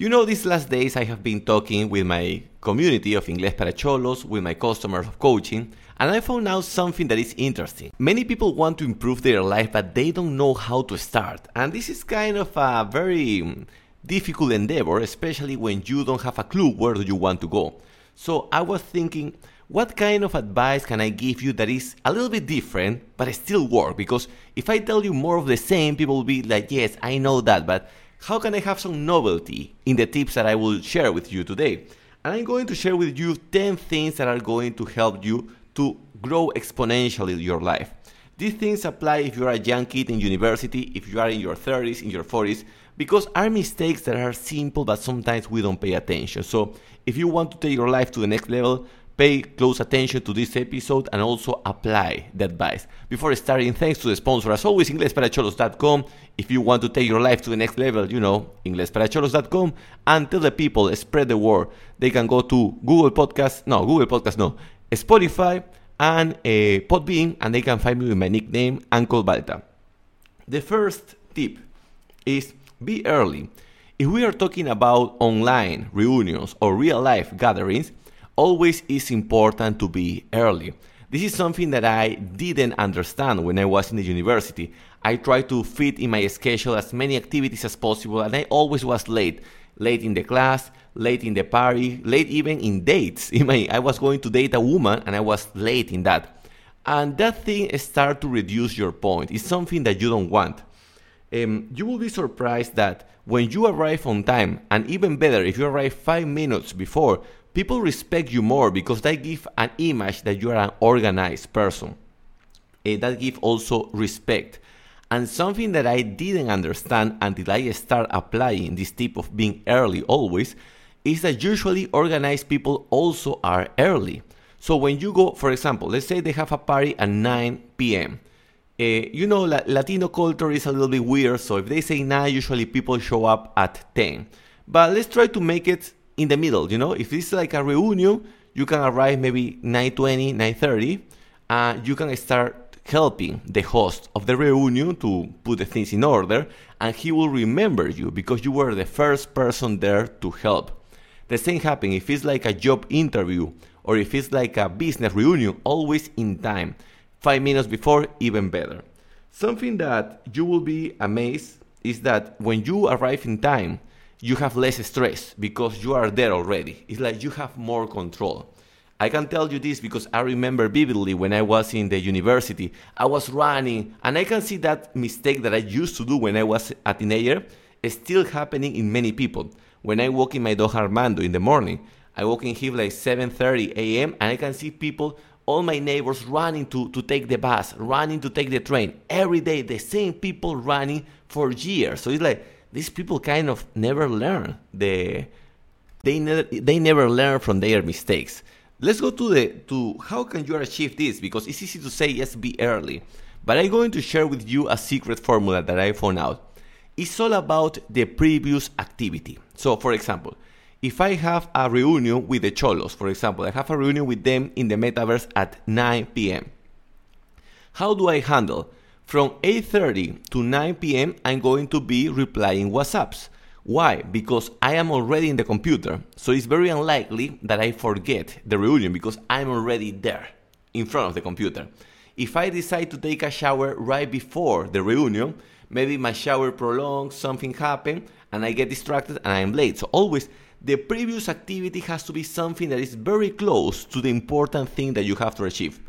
You know, these last days I have been talking with my community of Inglés para Cholos, with my customers of coaching, and I found out something that is interesting. Many people want to improve their life, but they don't know how to start. And this is kind of a very difficult endeavor, especially when you don't have a clue where do you want to go. So I was thinking, what kind of advice can I give you that is a little bit different, but still work? Because if I tell you more of the same, people will be like, yes, I know that, but how can I have some novelty in the tips that I will share with you today? And I'm going to share with you 10 things that are going to help you to grow exponentially your life. These things apply if you are a young kid in university, if you are in your 30s, in your 40s, because are mistakes that are simple but sometimes we don't pay attention. So, if you want to take your life to the next level, Pay close attention to this episode and also apply the advice. Before starting, thanks to the sponsor, as always, inglesparacholos.com. If you want to take your life to the next level, you know, inglesparacholos.com and tell the people, spread the word. They can go to Google Podcast, no, Google Podcast, no, Spotify and uh, Podbean, and they can find me with my nickname, Uncle Balta. The first tip is be early. If we are talking about online reunions or real life gatherings, always is important to be early. This is something that I didn't understand when I was in the university. I tried to fit in my schedule as many activities as possible, and I always was late. Late in the class, late in the party, late even in dates. I was going to date a woman, and I was late in that. And that thing started to reduce your point. It's something that you don't want. Um, you will be surprised that when you arrive on time, and even better, if you arrive five minutes before, people respect you more because they give an image that you are an organized person. Uh, that give also respect. And something that I didn't understand until I start applying this tip of being early always is that usually organized people also are early. So when you go, for example, let's say they have a party at 9 p.m. Uh, you know, La- Latino culture is a little bit weird, so if they say 9, usually people show up at 10. But let's try to make it in the middle, you know, if it's like a reunion, you can arrive maybe 9.20, 9.30, and you can start helping the host of the reunion to put the things in order, and he will remember you because you were the first person there to help. The same happens if it's like a job interview or if it's like a business reunion, always in time. Five minutes before, even better. Something that you will be amazed is that when you arrive in time, you have less stress because you are there already. It's like you have more control. I can tell you this because I remember vividly when I was in the university, I was running, and I can see that mistake that I used to do when I was a teenager is still happening in many people. When I walk in my dog Armando in the morning, I walk in here like 7:30 a.m. and I can see people, all my neighbors running to, to take the bus, running to take the train. Every day, the same people running for years. So it's like these people kind of never learn the they never they never learn from their mistakes. Let's go to the to how can you achieve this? Because it's easy to say yes be early. But i'm going to share with you a secret formula that i found out. It's all about the previous activity. So for example if i have a reunion with the cholos for example i have a reunion with them in the metaverse at 9 p.m how do i handle from 8.30 to 9 p.m., I'm going to be replying WhatsApps. Why? Because I am already in the computer. So it's very unlikely that I forget the reunion because I'm already there in front of the computer. If I decide to take a shower right before the reunion, maybe my shower prolongs, something happened, and I get distracted and I'm late. So always the previous activity has to be something that is very close to the important thing that you have to achieve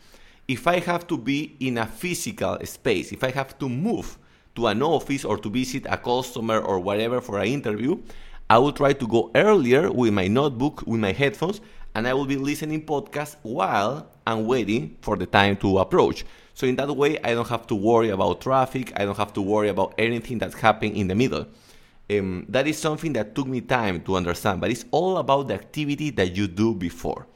if I have to be in a physical space, if I have to move to an office or to visit a customer or whatever for an interview, I will try to go earlier with my notebook, with my headphones, and I will be listening podcasts while I'm waiting for the time to approach. So in that way, I don't have to worry about traffic. I don't have to worry about anything that's happening in the middle. Um, that is something that took me time to understand, but it's all about the activity that you do before.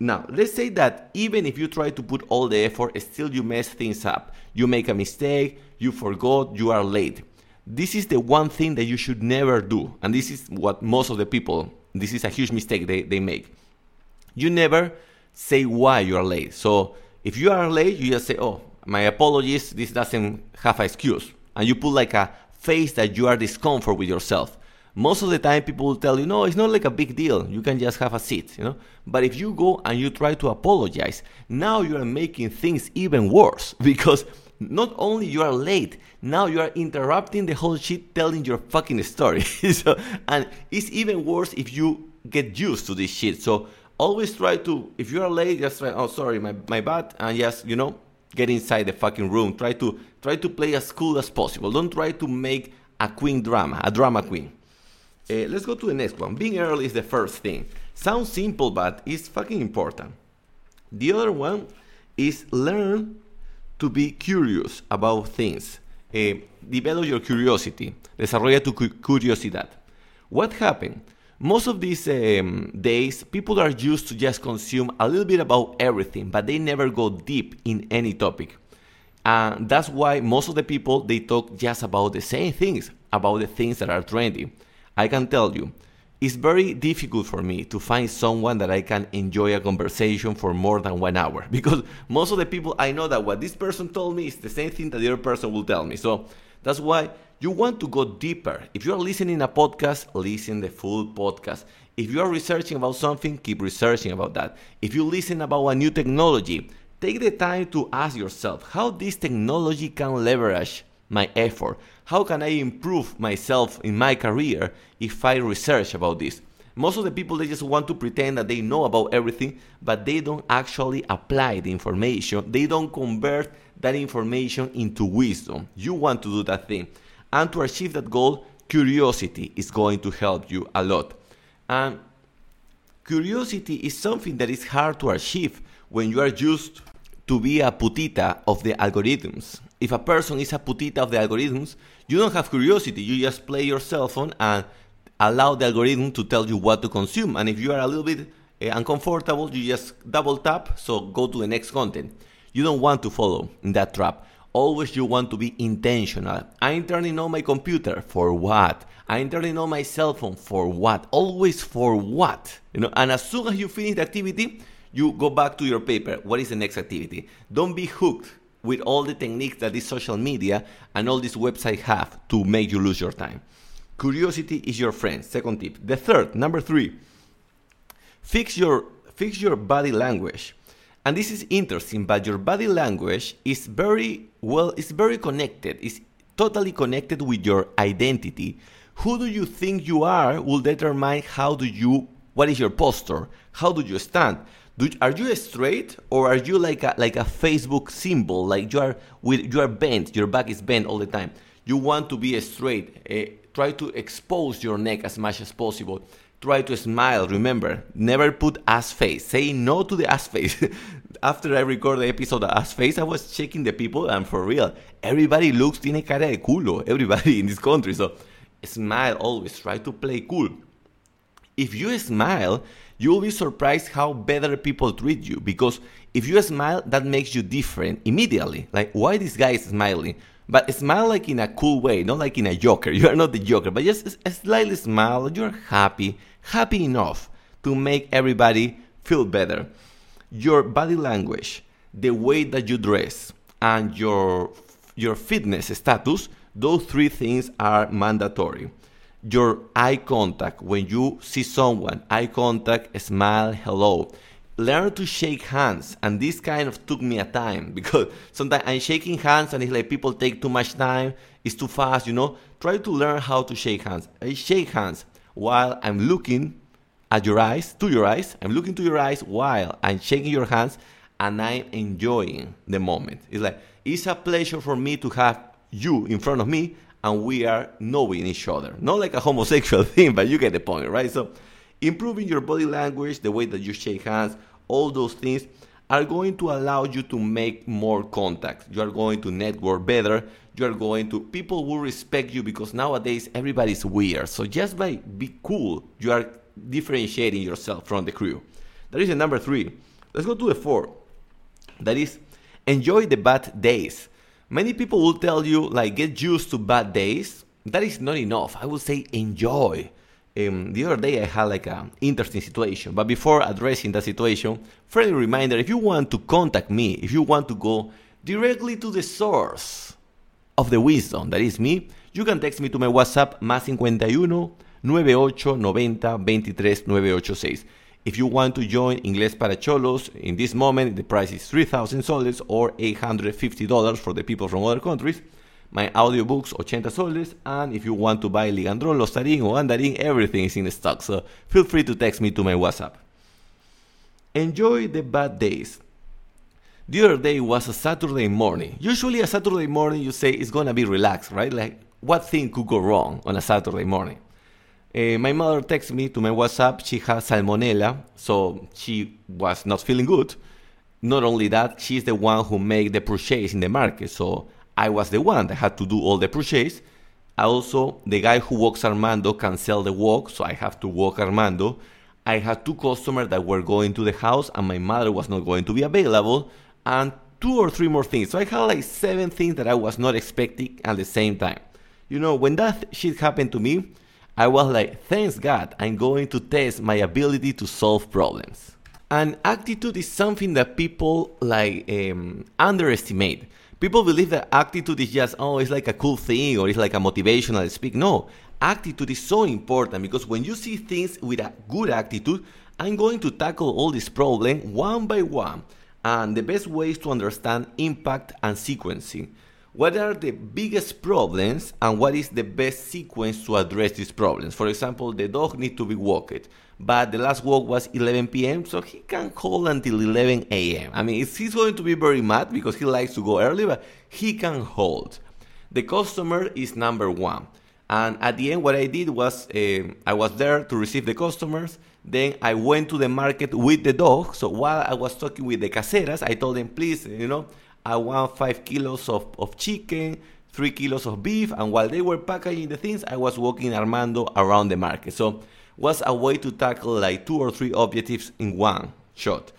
Now, let's say that even if you try to put all the effort, still you mess things up. You make a mistake, you forgot, you are late. This is the one thing that you should never do. And this is what most of the people, this is a huge mistake they, they make. You never say why you are late. So if you are late, you just say, oh, my apologies, this doesn't have an excuse. And you put like a face that you are discomfort with yourself. Most of the time, people will tell you, no, it's not like a big deal. You can just have a seat, you know. But if you go and you try to apologize, now you are making things even worse because not only you are late, now you are interrupting the whole shit telling your fucking story. so, and it's even worse if you get used to this shit. So always try to, if you are late, just try, oh, sorry, my, my bad, and just, you know, get inside the fucking room. Try to, try to play as cool as possible. Don't try to make a queen drama, a drama queen. Uh, let's go to the next one. Being early is the first thing. Sounds simple, but it's fucking important. The other one is learn to be curious about things. Uh, develop your curiosity. Desarrolla tu curiosidad. What happened? Most of these um, days, people are used to just consume a little bit about everything, but they never go deep in any topic. And that's why most of the people they talk just about the same things, about the things that are trendy. I can tell you, it's very difficult for me to find someone that I can enjoy a conversation for more than one hour because most of the people I know that what this person told me is the same thing that the other person will tell me. So that's why you want to go deeper. If you are listening a podcast, listen the full podcast. If you are researching about something, keep researching about that. If you listen about a new technology, take the time to ask yourself how this technology can leverage my effort? How can I improve myself in my career if I research about this? Most of the people they just want to pretend that they know about everything, but they don't actually apply the information. They don't convert that information into wisdom. You want to do that thing. And to achieve that goal, curiosity is going to help you a lot. And curiosity is something that is hard to achieve when you are used to be a putita of the algorithms if a person is a putita of the algorithms, you don't have curiosity. You just play your cell phone and allow the algorithm to tell you what to consume. And if you are a little bit uh, uncomfortable, you just double tap, so go to the next content. You don't want to follow in that trap. Always you want to be intentional. I'm turning on my computer for what? I'm turning on my cell phone for what? Always for what? You know, and as soon as you finish the activity, you go back to your paper. What is the next activity? Don't be hooked with all the techniques that this social media and all these websites have to make you lose your time. Curiosity is your friend. Second tip. The third, number three, fix your fix your body language. And this is interesting, but your body language is very well, it's very connected. It's totally connected with your identity. Who do you think you are will determine how do you what is your posture? How do you stand? Do, are you straight or are you like a like a Facebook symbol? Like you are with you are bent, your back is bent all the time. You want to be straight. Uh, try to expose your neck as much as possible. Try to smile. Remember, never put ass face. Say no to the ass face. After I record the episode of ass face, I was checking the people, and for real, everybody looks tiene cara de culo. Everybody in this country. So smile always. Try to play cool. If you smile, you will be surprised how better people treat you because if you smile, that makes you different immediately. Like, why this guy is smiling? But smile like in a cool way, not like in a joker. You are not the joker, but just a slightly smile. You're happy, happy enough to make everybody feel better. Your body language, the way that you dress, and your your fitness status, those three things are mandatory your eye contact. When you see someone eye contact smile hello. Learn to shake hands. And this kind of took me a time because sometimes i'm shaking hands and it's like people take too much time. It's too fast you know? Try to learn how to shake hands. I shake hands while i'm looking at your eyes to your eyes. I'm looking to your eyes while i'm shaking your hands and i'm enjoying the moment. It's like it's a pleasure for me to have you in front of me and we are knowing each other. Not like a homosexual thing, but you get the point, right? So, improving your body language, the way that you shake hands, all those things are going to allow you to make more contacts. You are going to network better. You are going to people will respect you because nowadays everybody's weird. So just by be cool, you are differentiating yourself from the crew. That is the number three. Let's go to the four. That is enjoy the bad days. Many people will tell you, like, get used to bad days. That is not enough. I would say enjoy. Um, the other day I had like an interesting situation, but before addressing that situation, friendly reminder if you want to contact me, if you want to go directly to the source of the wisdom, that is me, you can text me to my WhatsApp, más 51 9890 23 986. If you want to join Inglés para Cholos, in this moment the price is 3,000 soles or $850 for the people from other countries. My audiobooks, 80 soles, and if you want to buy Ligandrol, Lostarin, or Andarin, everything is in stock, so feel free to text me to my WhatsApp. Enjoy the bad days. The other day was a Saturday morning. Usually, a Saturday morning, you say it's gonna be relaxed, right? Like, what thing could go wrong on a Saturday morning? Uh, my mother texted me to my WhatsApp. She has salmonella, so she was not feeling good. Not only that, she's the one who made the purchase in the market, so I was the one that had to do all the purchase. Also, the guy who walks Armando can sell the walk, so I have to walk Armando. I had two customers that were going to the house, and my mother was not going to be available, and two or three more things. So I had like seven things that I was not expecting at the same time. You know, when that shit happened to me, I was like, thanks God, I'm going to test my ability to solve problems. And attitude is something that people like um, underestimate. People believe that attitude is just, oh, it's like a cool thing or it's like a motivational speak. No, attitude is so important because when you see things with a good attitude, I'm going to tackle all these problems one by one. And the best way is to understand impact and sequencing what are the biggest problems and what is the best sequence to address these problems. For example, the dog needs to be walked, but the last walk was 11 p.m., so he can hold until 11 a.m. I mean, he's going to be very mad because he likes to go early, but he can hold. The customer is number one. And at the end, what I did was uh, I was there to receive the customers. Then I went to the market with the dog. So while I was talking with the caseras, I told them, please, you know, I want five kilos of, of chicken, three kilos of beef, and while they were packaging the things, I was walking Armando around the market. So was a way to tackle like two or three objectives in one shot.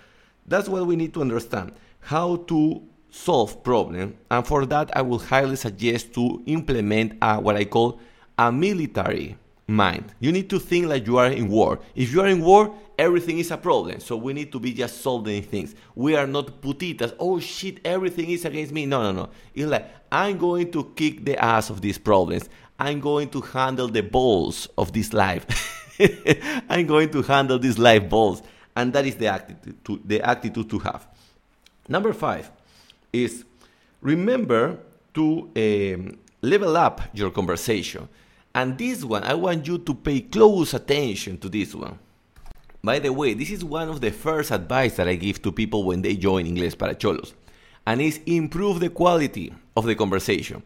That's what we need to understand. How to solve problem, and for that I would highly suggest to implement a, what I call a military mind. You need to think like you are in war. If you are in war, everything is a problem. So we need to be just solving things. We are not putitas. Oh shit, everything is against me. No, no, no. It's like I'm going to kick the ass of these problems. I'm going to handle the balls of this life. I'm going to handle these life balls. And that is the attitude to, the attitude to have. Number five is remember to um, level up your conversation. And this one, I want you to pay close attention to this one. By the way, this is one of the first advice that I give to people when they join Inglés para Cholos, and it's improve the quality of the conversation.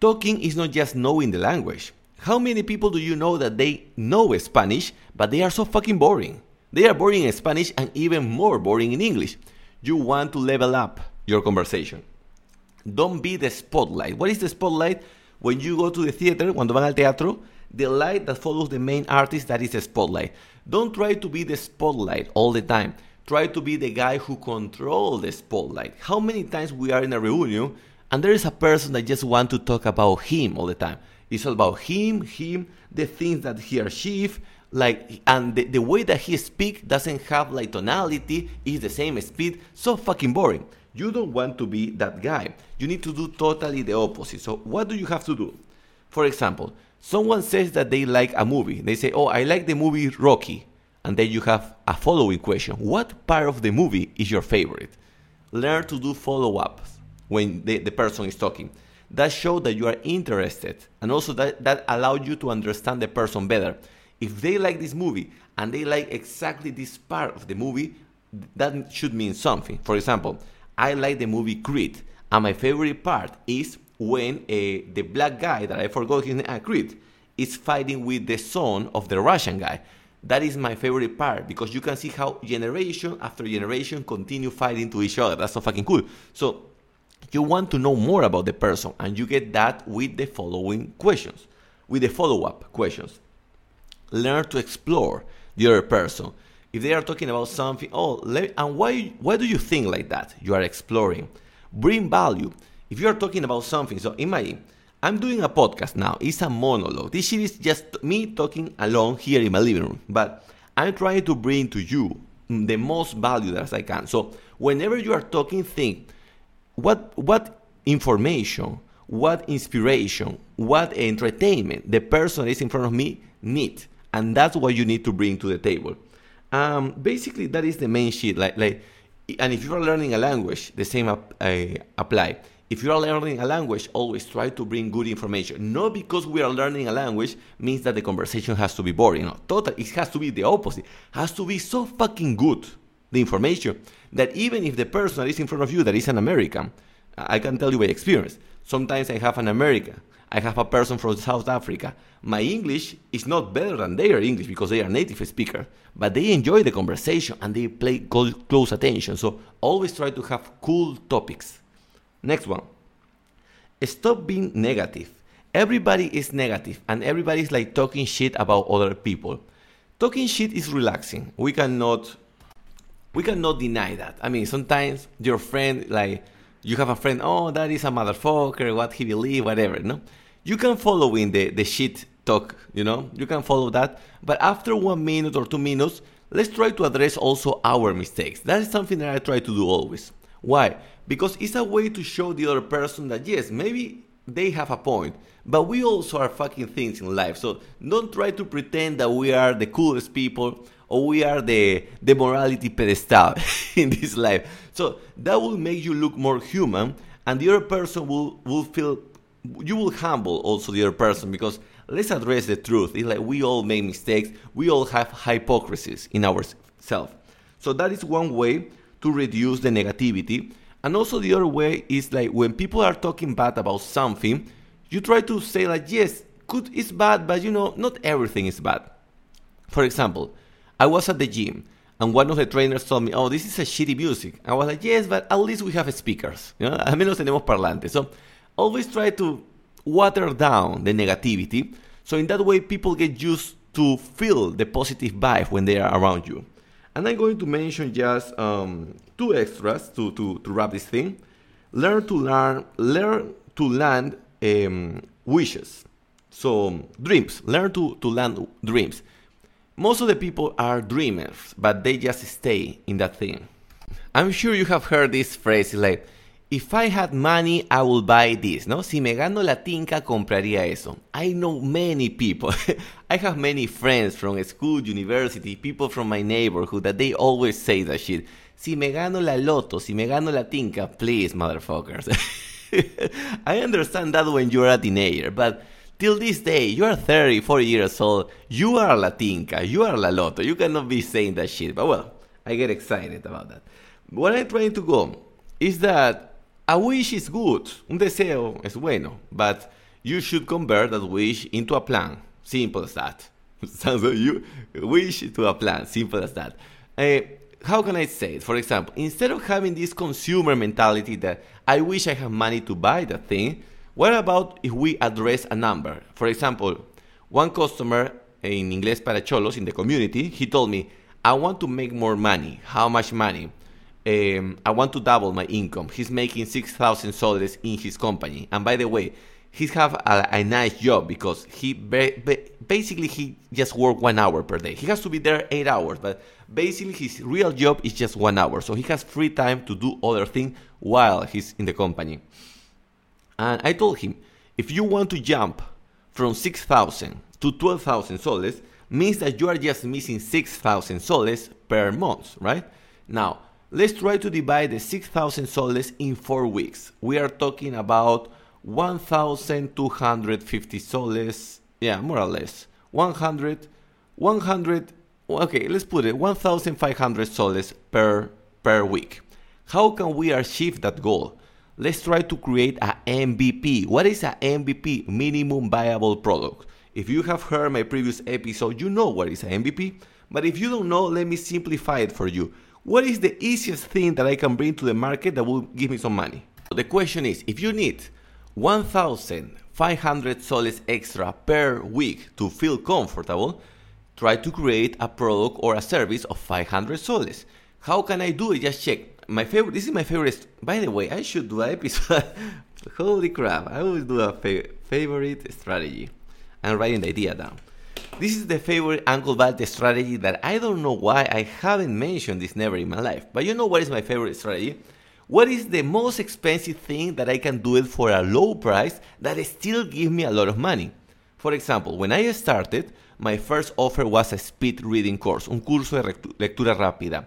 Talking is not just knowing the language. How many people do you know that they know Spanish, but they are so fucking boring? They are boring in Spanish and even more boring in English. You want to level up your conversation. Don't be the spotlight. What is the spotlight? When you go to the theater, cuando van al teatro, the light that follows the main artist, that is the spotlight. Don't try to be the spotlight all the time. Try to be the guy who controls the spotlight. How many times we are in a reunion and there is a person that just want to talk about him all the time. It's all about him, him, the things that he achieved, like and the, the way that he speak doesn't have like tonality, is the same speed, so fucking boring. You don't want to be that guy. You need to do totally the opposite. So, what do you have to do? For example, someone says that they like a movie. They say, Oh, I like the movie Rocky. And then you have a following question What part of the movie is your favorite? Learn to do follow ups when the, the person is talking. That show that you are interested and also that, that allows you to understand the person better. If they like this movie and they like exactly this part of the movie, that should mean something. For example, I like the movie Creed, and my favorite part is when uh, the black guy that I forgot his name, uh, Creed, is fighting with the son of the Russian guy. That is my favorite part because you can see how generation after generation continue fighting to each other. That's so fucking cool. So you want to know more about the person, and you get that with the following questions, with the follow-up questions. Learn to explore the other person if they are talking about something, oh, and why why do you think like that? You are exploring. Bring value. If you are talking about something, so imagine I'm doing a podcast now. It's a monologue. This shit is just me talking alone here in my living room. But I'm trying to bring to you the most value that I can. So whenever you are talking, think what what information, what inspiration, what entertainment the person is in front of me need, and that's what you need to bring to the table. Um, basically, that is the main shit. Like, like, and if you are learning a language, the same ap- uh, apply. If you are learning a language, always try to bring good information. Not because we are learning a language means that the conversation has to be boring. No, total, it has to be the opposite. Has to be so fucking good, the information, that even if the person that is in front of you that is an American, I can tell you by experience. Sometimes I have an American, I have a person from South Africa. My English is not better than their English because they are native speaker, but they enjoy the conversation and they play close attention. So always try to have cool topics. Next one. Stop being negative. Everybody is negative and everybody is like talking shit about other people. Talking shit is relaxing. We cannot we cannot deny that. I mean, sometimes your friend like you have a friend, oh, that is a motherfucker, what he believe, whatever, no? You can follow in the, the shit talk, you know? You can follow that. But after one minute or two minutes, let's try to address also our mistakes. That is something that I try to do always. Why? Because it's a way to show the other person that yes, maybe they have a point, but we also are fucking things in life. So don't try to pretend that we are the coolest people or we are the, the morality pedestal in this life. So that will make you look more human and the other person will, will feel, you will humble also the other person because let's address the truth. It's like we all make mistakes, we all have hypocrisies in ourselves. So that is one way to reduce the negativity. And also the other way is like when people are talking bad about something, you try to say like, yes, good is bad, but you know, not everything is bad. For example, I was at the gym and one of the trainers told me, "Oh, this is a shitty music." I was like, "Yes, but at least we have speakers. You know, al menos tenemos parlantes." So always try to water down the negativity, so in that way people get used to feel the positive vibe when they are around you. And I'm going to mention just um, two extras to, to, to wrap this thing. Learn to learn, learn to land um, wishes. So dreams. Learn to, to land dreams. Most of the people are dreamers, but they just stay in that thing. I'm sure you have heard this phrase like, if I had money, I would buy this, ¿no? Si me gano la tinca, compraría eso. I know many people. I have many friends from school, university, people from my neighborhood that they always say that shit. Si me gano la loto, si me gano la tinca, please, motherfuckers. I understand that when you're a teenager, but Till this day, you are 30, 40 years old, you are La Tinca, you are La Loto, you cannot be saying that shit. But well, I get excited about that. What I'm trying to go is that a wish is good, un deseo es bueno, but you should convert that wish into a plan. Simple as that. Sounds like you wish to a plan. Simple as that. Uh, how can I say it? For example, instead of having this consumer mentality that I wish I had money to buy that thing, what about if we address a number? For example, one customer in Inglés para Cholos in the community, he told me, I want to make more money. How much money? Um, I want to double my income. He's making 6,000 soles in his company. And by the way, he's have a, a nice job because he basically he just work one hour per day. He has to be there eight hours, but basically his real job is just one hour. So he has free time to do other things while he's in the company. And I told him, if you want to jump from 6,000 to 12,000 soles, means that you are just missing 6,000 soles per month, right? Now, let's try to divide the 6,000 soles in four weeks. We are talking about 1,250 soles, yeah, more or less. 100, 100, okay, let's put it 1,500 soles per, per week. How can we achieve that goal? Let's try to create a MVP. What is a MVP? Minimum viable product. If you have heard my previous episode, you know what is an MVP. But if you don't know, let me simplify it for you. What is the easiest thing that I can bring to the market that will give me some money? The question is if you need 1,500 soles extra per week to feel comfortable, try to create a product or a service of 500 soles. How can I do it? Just check my favorite. This is my favorite. By the way, I should do an episode. Holy crap! I always do a fa- favorite strategy. I'm writing the idea down. This is the favorite Uncle Balta strategy that I don't know why I haven't mentioned this never in my life. But you know what is my favorite strategy? What is the most expensive thing that I can do it for a low price that still give me a lot of money? For example, when I started, my first offer was a speed reading course, un curso de lectura rápida.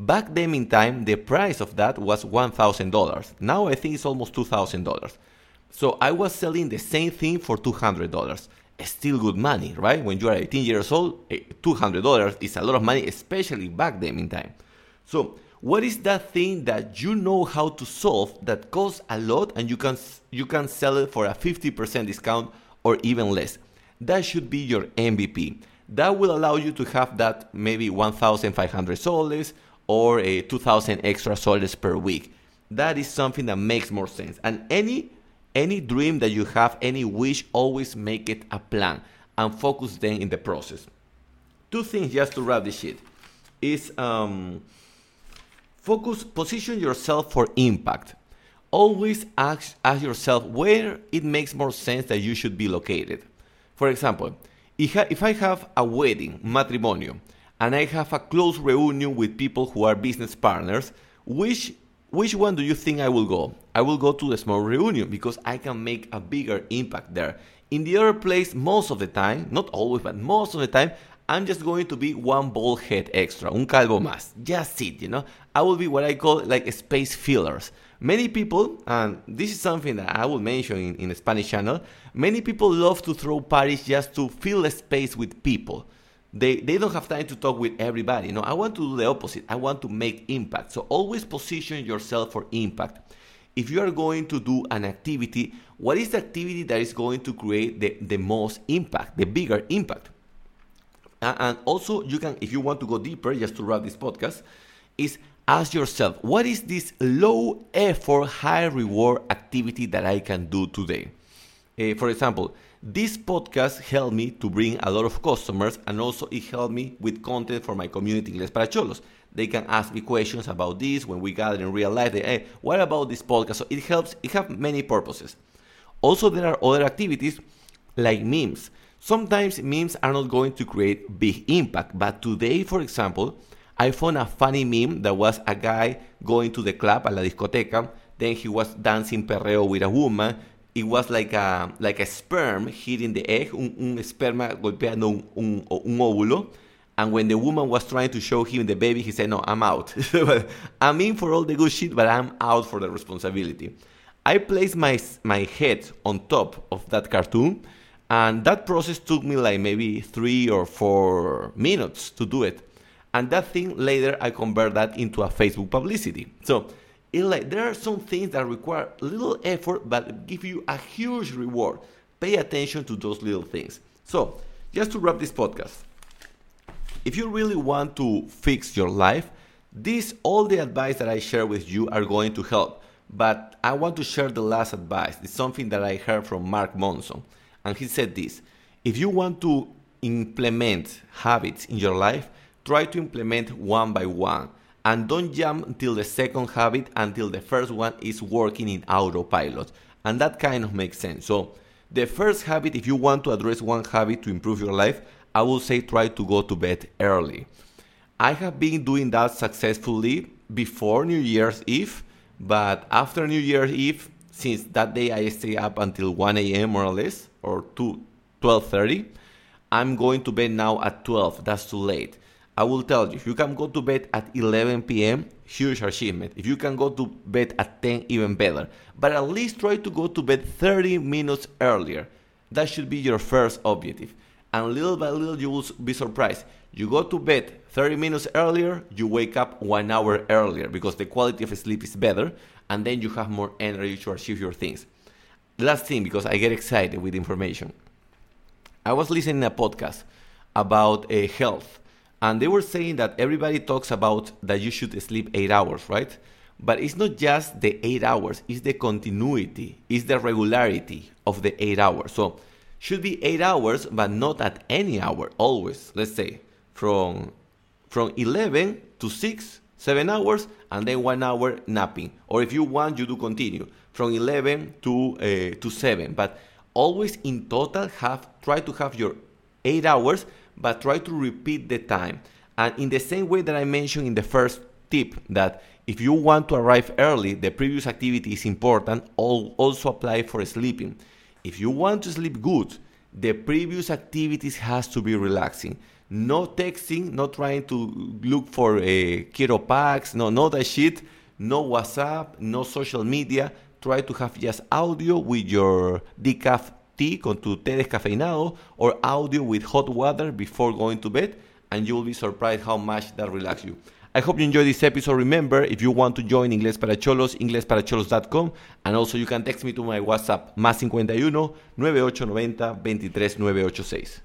Back then in time, the price of that was $1,000. Now I think it's almost $2,000. So I was selling the same thing for $200. Still good money, right? When you are 18 years old, $200 eh, is a lot of money, especially back then in time. So what is that thing that you know how to solve that costs a lot and you can you can sell it for a 50% discount or even less? That should be your MVP. That will allow you to have that maybe 1,500 soles or a 2,000 extra soles per week. That is something that makes more sense. And any any dream that you have, any wish, always make it a plan and focus then in the process. Two things just to wrap this shit is um, focus, position yourself for impact. Always ask, ask yourself where it makes more sense that you should be located. For example, if I, if I have a wedding, matrimonio, and I have a close reunion with people who are business partners, which which one do you think I will go? I will go to the small reunion because I can make a bigger impact there. In the other place, most of the time, not always, but most of the time, I'm just going to be one bald head extra, un calvo más. Just it, you know. I will be what I call like space fillers. Many people, and this is something that I will mention in, in the Spanish channel, many people love to throw parties just to fill a space with people they, they don't have time to talk with everybody. You know, I want to do the opposite. I want to make impact. So always position yourself for impact. If you are going to do an activity, what is the activity that is going to create the, the most impact, the bigger impact? and also, you can, if you want to go deeper, just to wrap this podcast, is ask yourself, what is this low effort, high reward activity that I can do today? Uh, for example, this podcast helped me to bring a lot of customers and also it helped me with content for my community Inglés para Cholos. They can ask me questions about this when we gather in real life. They, hey, what about this podcast? So it helps, it has many purposes. Also, there are other activities like memes. Sometimes memes are not going to create big impact, but today, for example, I found a funny meme that was a guy going to the club, a la discoteca, then he was dancing perreo with a woman, it was like a, like a sperm hitting the egg, un, un esperma golpeando un, un, un óvulo. And when the woman was trying to show him the baby, he said, No, I'm out. I'm in for all the good shit, but I'm out for the responsibility. I placed my, my head on top of that cartoon, and that process took me like maybe three or four minutes to do it. And that thing later, I convert that into a Facebook publicity. So it like there are some things that require little effort but give you a huge reward. Pay attention to those little things. So, just to wrap this podcast, if you really want to fix your life, this all the advice that I share with you are going to help. But I want to share the last advice. It's something that I heard from Mark Manson. And he said this if you want to implement habits in your life, try to implement one by one and don't jump until the second habit until the first one is working in autopilot. And that kind of makes sense. So, the first habit, if you want to address one habit to improve your life, I would say try to go to bed early. I have been doing that successfully before New Year's Eve, but after New Year's Eve, since that day I stay up until 1 a.m. more or less, or 2 12:30, I'm going to bed now at 12. That's too late. I will tell you, if you can go to bed at 11 p.m., huge achievement. If you can go to bed at 10, even better. But at least try to go to bed 30 minutes earlier. That should be your first objective. And little by little, you will be surprised. You go to bed 30 minutes earlier, you wake up one hour earlier because the quality of sleep is better, and then you have more energy to achieve your things. Last thing, because I get excited with information. I was listening a podcast about uh, health and they were saying that everybody talks about that you should sleep eight hours, right? But it's not just the eight hours, it's the continuity, it's the regularity of the eight hours. So should be eight hours, but not at any hour, always. Let's say from from 11 to 6, 7 hours, and then one hour napping. Or if you want, you do continue from 11 to uh, to 7. But always in total have try to have your eight hours but try to repeat the time. And in the same way that I mentioned in the first tip, that if you want to arrive early, the previous activity is important, also apply for sleeping. If you want to sleep good, the previous activities has to be relaxing. No texting, not trying to look for uh, keto packs, no, no that shit. No WhatsApp, no social media. Try to have just audio with your decaf tea con tu té descafeinado or audio with hot water before going to bed and you will be surprised how much that relax you. I hope you enjoyed this episode. Remember, if you want to join Inglés para Cholos, inglesparacholos.com and also you can text me to my WhatsApp más 51 9890 23 986.